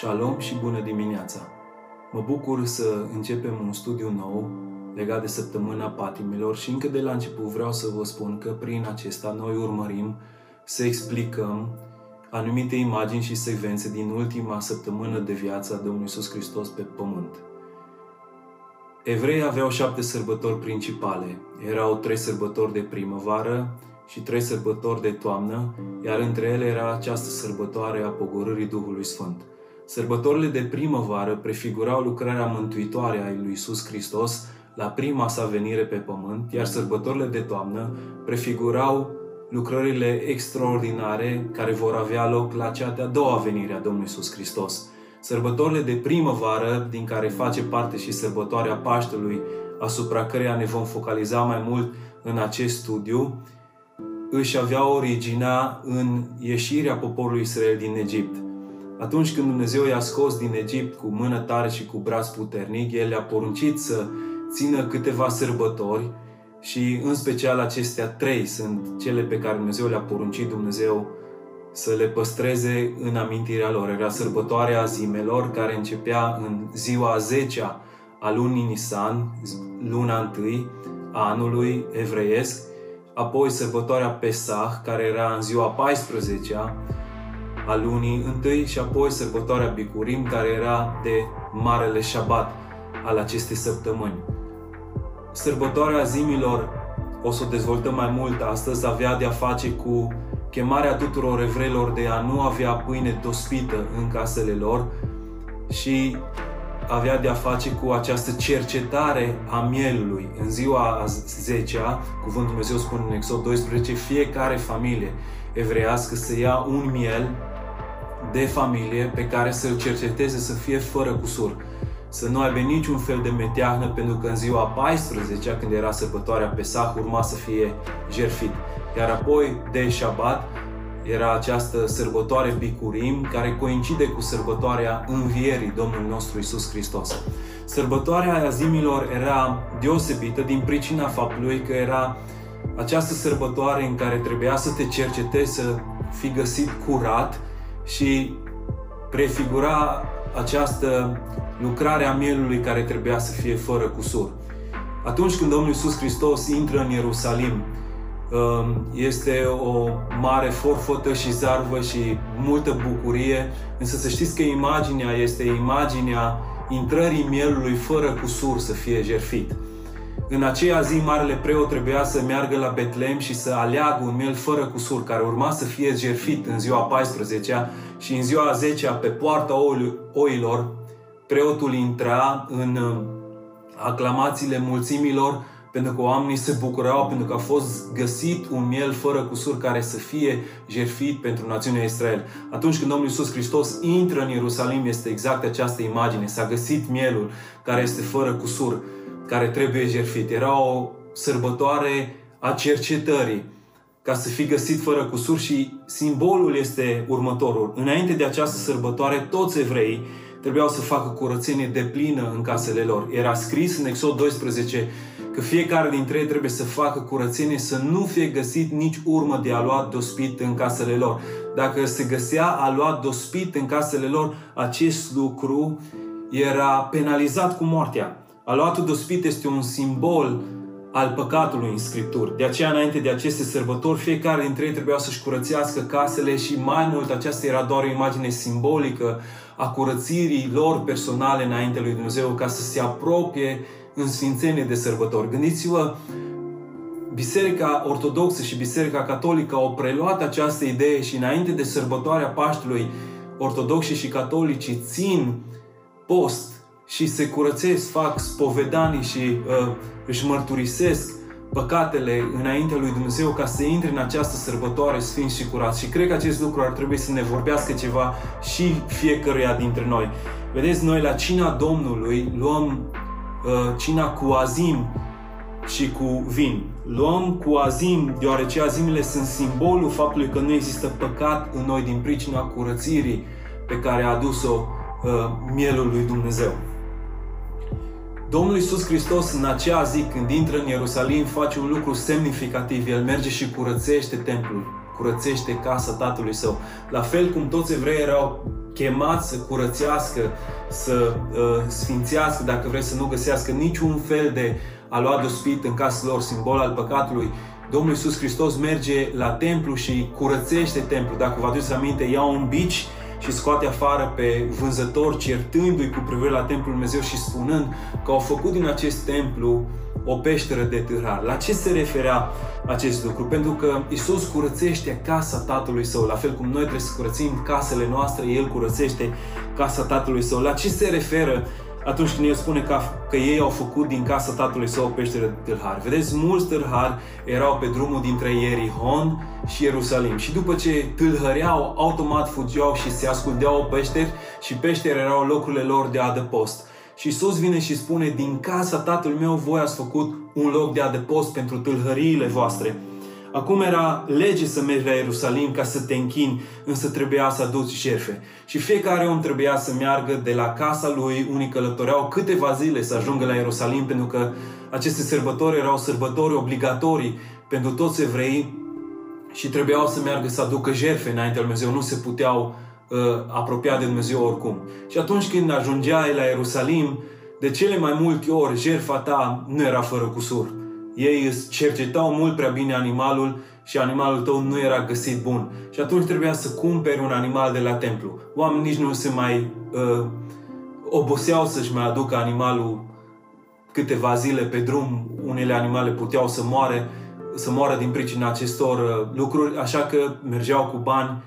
Shalom și bună dimineața! Mă bucur să începem un studiu nou legat de săptămâna patimilor și încă de la început vreau să vă spun că prin acesta noi urmărim să explicăm anumite imagini și secvențe din ultima săptămână de viață a Domnului Iisus Hristos pe pământ. Evreii aveau șapte sărbători principale. Erau trei sărbători de primăvară și trei sărbători de toamnă, iar între ele era această sărbătoare a pogorârii Duhului Sfânt. Sărbătorile de primăvară prefigurau lucrarea mântuitoare a lui Isus Hristos la prima sa venire pe pământ, iar sărbătorile de toamnă prefigurau lucrările extraordinare care vor avea loc la cea de-a doua venire a Domnului Isus Hristos. Sărbătorile de primăvară, din care face parte și sărbătoarea Paștelui, asupra căreia ne vom focaliza mai mult în acest studiu, își avea originea în ieșirea poporului Israel din Egipt. Atunci când Dumnezeu i-a scos din Egipt cu mână tare și cu braț puternic, El le-a poruncit să țină câteva sărbători și în special acestea trei sunt cele pe care Dumnezeu le-a poruncit Dumnezeu să le păstreze în amintirea lor. Era sărbătoarea zimelor care începea în ziua 10 a lunii Nisan, luna întâi a anului evreiesc, apoi sărbătoarea Pesach, care era în ziua 14 a lunii întâi și apoi sărbătoarea Bicurim, care era de Marele Șabat al acestei săptămâni. Sărbătoarea zimilor, o să o dezvoltăm mai mult astăzi, avea de-a face cu chemarea tuturor evreilor de a nu avea pâine dospită în casele lor și avea de-a face cu această cercetare a mielului. În ziua 10-a, cuvântul Dumnezeu spune în Exod 12, fiecare familie evreiască să ia un miel de familie pe care să-l cerceteze să fie fără cusur. Să nu aibă niciun fel de meteahnă, pentru că în ziua 14 când era sărbătoarea Pesach, urma să fie jerfit. Iar apoi, de Shabbat, era această sărbătoare Bicurim, care coincide cu sărbătoarea Învierii Domnului nostru Isus Hristos. Sărbătoarea Azimilor era deosebită din pricina faptului că era această sărbătoare în care trebuia să te cercetezi să fii găsit curat și prefigura această lucrare a mielului care trebuia să fie fără cusur. Atunci când Domnul Iisus Hristos intră în Ierusalim, um, este o mare forfotă și zarvă și multă bucurie, însă să știți că imaginea este imaginea intrării mielului fără cusur să fie jerfit. În aceea zi, Marele Preot trebuia să meargă la Betlem și să aleagă un miel fără cusur, care urma să fie jerfit în ziua 14 și în ziua 10 pe poarta oilor, preotul intra în uh, aclamațiile mulțimilor pentru că oamenii se bucurau pentru că a fost găsit un miel fără cusur care să fie jerfit pentru națiunea Israel. Atunci când Domnul Iisus Hristos intră în Ierusalim, este exact această imagine. S-a găsit mielul care este fără cusur care trebuie jertfit. Era o sărbătoare a cercetării ca să fii găsit fără cusur și simbolul este următorul. Înainte de această sărbătoare, toți evrei trebuiau să facă curățenie de plină în casele lor. Era scris în Exod 12 că fiecare dintre ei trebuie să facă curățenie, să nu fie găsit nici urmă de aluat dospit în casele lor. Dacă se găsea aluat dospit în casele lor, acest lucru era penalizat cu moartea. Aluatul dospit este un simbol al păcatului în Scripturi. De aceea, înainte de aceste sărbători, fiecare dintre ei trebuia să-și curățească casele și mai mult aceasta era doar o imagine simbolică a curățirii lor personale înainte lui Dumnezeu ca să se apropie în sfințenie de sărbători. Gândiți-vă, Biserica Ortodoxă și Biserica Catolică au preluat această idee și înainte de sărbătoarea Paștelui, ortodoxi și catolicii țin post și se curățesc, fac spovedanii și uh, își mărturisesc păcatele înaintea lui Dumnezeu ca să intre în această sărbătoare sfinți și curat. Și cred că acest lucru ar trebui să ne vorbească ceva și fiecăruia dintre noi. Vedeți, noi la cina Domnului luăm uh, cina cu azim și cu vin. Luăm cu azim, deoarece azimile sunt simbolul faptului că nu există păcat în noi din pricina curățirii pe care a adus-o uh, mielul lui Dumnezeu. Domnul Iisus Hristos în acea zi când intră în Ierusalim face un lucru semnificativ. El merge și curățește templul, curățește casa tatălui său. La fel cum toți evrei erau chemați să curățească, să uh, sfințească, dacă vreți să nu găsească niciun fel de aluat dospit în casă lor, simbol al păcatului, Domnul Iisus Hristos merge la templu și curățește templu. Dacă vă aduceți aminte, ia un bici și scoate afară pe vânzător, certându-i cu privire la templul Dumnezeu și spunând că au făcut din acest templu o peșteră de târhar. La ce se referea acest lucru? Pentru că Isus curățește casa Tatălui Său, la fel cum noi trebuie să curățim casele noastre, El curățește casa Tatălui Său. La ce se referă atunci când el spune că, că ei au făcut din casa tatălui său o peșteră de tâlhari. Vedeți, mulți tâlhari erau pe drumul dintre Ierihon și Ierusalim și după ce tâlhăreau, automat fugeau și se ascundeau peșteri și peșteri erau locurile lor de adăpost. Și Iisus vine și spune, din casa tatălui meu voi ați făcut un loc de adăpost pentru tâlhăriile voastre. Acum era lege să mergi la Ierusalim ca să te închini, însă trebuia să aduci șerfe. Și fiecare om trebuia să meargă de la casa lui, unii călătoreau câteva zile să ajungă la Ierusalim, pentru că aceste sărbători erau sărbători obligatorii pentru toți evreii și trebuiau să meargă să aducă jerfe înaintea lui Dumnezeu, nu se puteau uh, apropia de Dumnezeu oricum. Și atunci când ajungeai la Ierusalim, de cele mai multe ori, jertfa ta nu era fără cusur ei îți cercetau mult prea bine animalul și animalul tău nu era găsit bun. Și atunci trebuia să cumperi un animal de la templu. Oamenii nici nu se mai uh, oboseau să-și mai aducă animalul câteva zile pe drum. Unele animale puteau să moare, să moară din pricina acestor uh, lucruri, așa că mergeau cu bani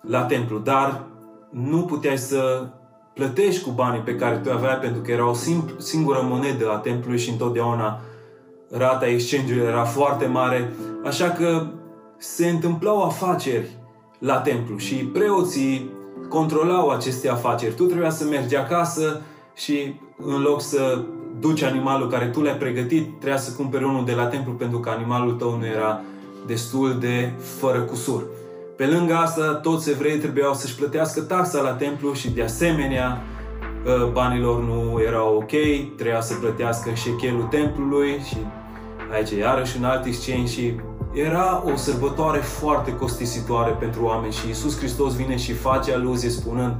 la templu. Dar nu puteai să plătești cu banii pe care tu aveai pentru că era o singură monedă a templului și întotdeauna rata exchange era foarte mare, așa că se întâmplau afaceri la templu și preoții controlau aceste afaceri. Tu trebuia să mergi acasă și în loc să duci animalul care tu l-ai pregătit, trebuia să cumperi unul de la templu pentru că animalul tău nu era destul de fără cusur. Pe lângă asta, toți evrei trebuiau să-și plătească taxa la templu și de asemenea ă, banilor nu erau ok, trebuia să plătească șechelul templului și aici iarăși un alt exchange și era o sărbătoare foarte costisitoare pentru oameni și Isus Hristos vine și face aluzie spunând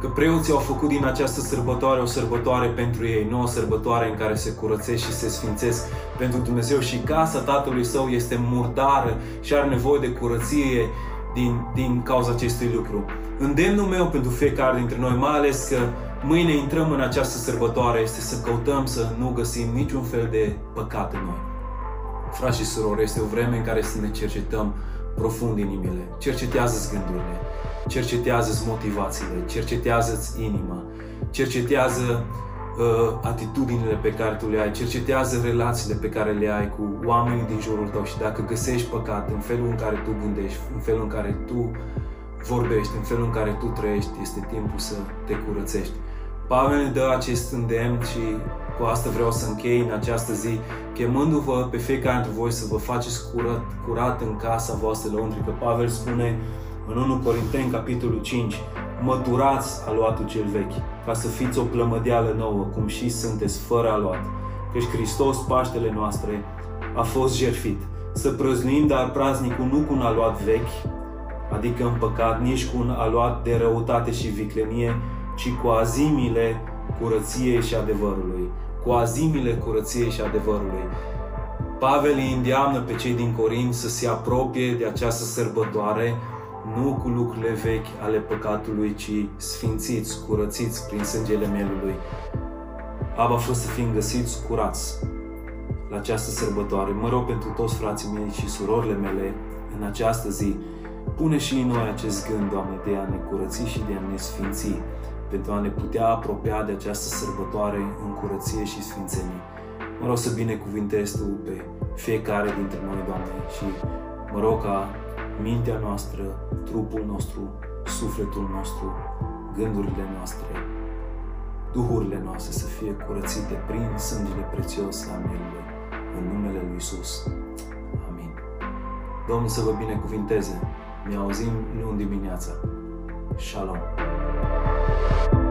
că preoții au făcut din această sărbătoare o sărbătoare pentru ei, nu o sărbătoare în care se curățesc și se sfințesc pentru Dumnezeu și casa Tatălui Său este murdară și are nevoie de curăție din, din cauza acestui lucru. Îndemnul meu pentru fiecare dintre noi, mai ales că mâine intrăm în această sărbătoare, este să căutăm să nu găsim niciun fel de păcat în noi. Frați și surori, este o vreme în care să ne cercetăm profund inimile. Cercetează-ți gândurile, cercetează-ți motivațiile, cercetează-ți inima, cercetează uh, atitudinile pe care tu le ai, cercetează relațiile pe care le ai cu oamenii din jurul tău și dacă găsești păcat în felul în care tu gândești, în felul în care tu vorbești, în felul în care tu trăiești, este timpul să te curățești. Pavel ne dă acest îndemn și cu asta vreau să închei în această zi, chemându-vă pe fiecare dintre voi să vă faceți curat, curat în casa voastră lăuntrică. Pavel spune în 1 Corinteni, capitolul 5, măturați aluatul cel vechi, ca să fiți o plămădeală nouă, cum și sunteți fără aluat. Căci Hristos, Paștele noastre, a fost jerfit. Să prăznuim dar praznicul nu cu un aluat vechi, adică în păcat, nici cu un aluat de răutate și viclenie, ci cu azimile curăției și adevărului. Cu azimile curăției și adevărului. Pavel îi îndeamnă pe cei din Corint să se apropie de această sărbătoare nu cu lucrurile vechi ale păcatului, ci sfințiți, curățiți prin sângele mielului. Aba fost să fim găsiți curați la această sărbătoare. Mă rog pentru toți frații mei și surorile mele în această zi, pune și în noi acest gând, Doamne, de a ne curăți și de a ne sfinți pentru a ne putea apropia de această sărbătoare în curăție și sfințenie. Mă rog să binecuvintezi Tu pe fiecare dintre noi, Doamne, și mă rog ca mintea noastră, trupul nostru, sufletul nostru, gândurile noastre, duhurile noastre să fie curățite prin sângele prețios al mielului, în numele Lui Isus. Amin. Domnul să vă binecuvinteze. Ne auzim luni dimineața. Shalom. Bye.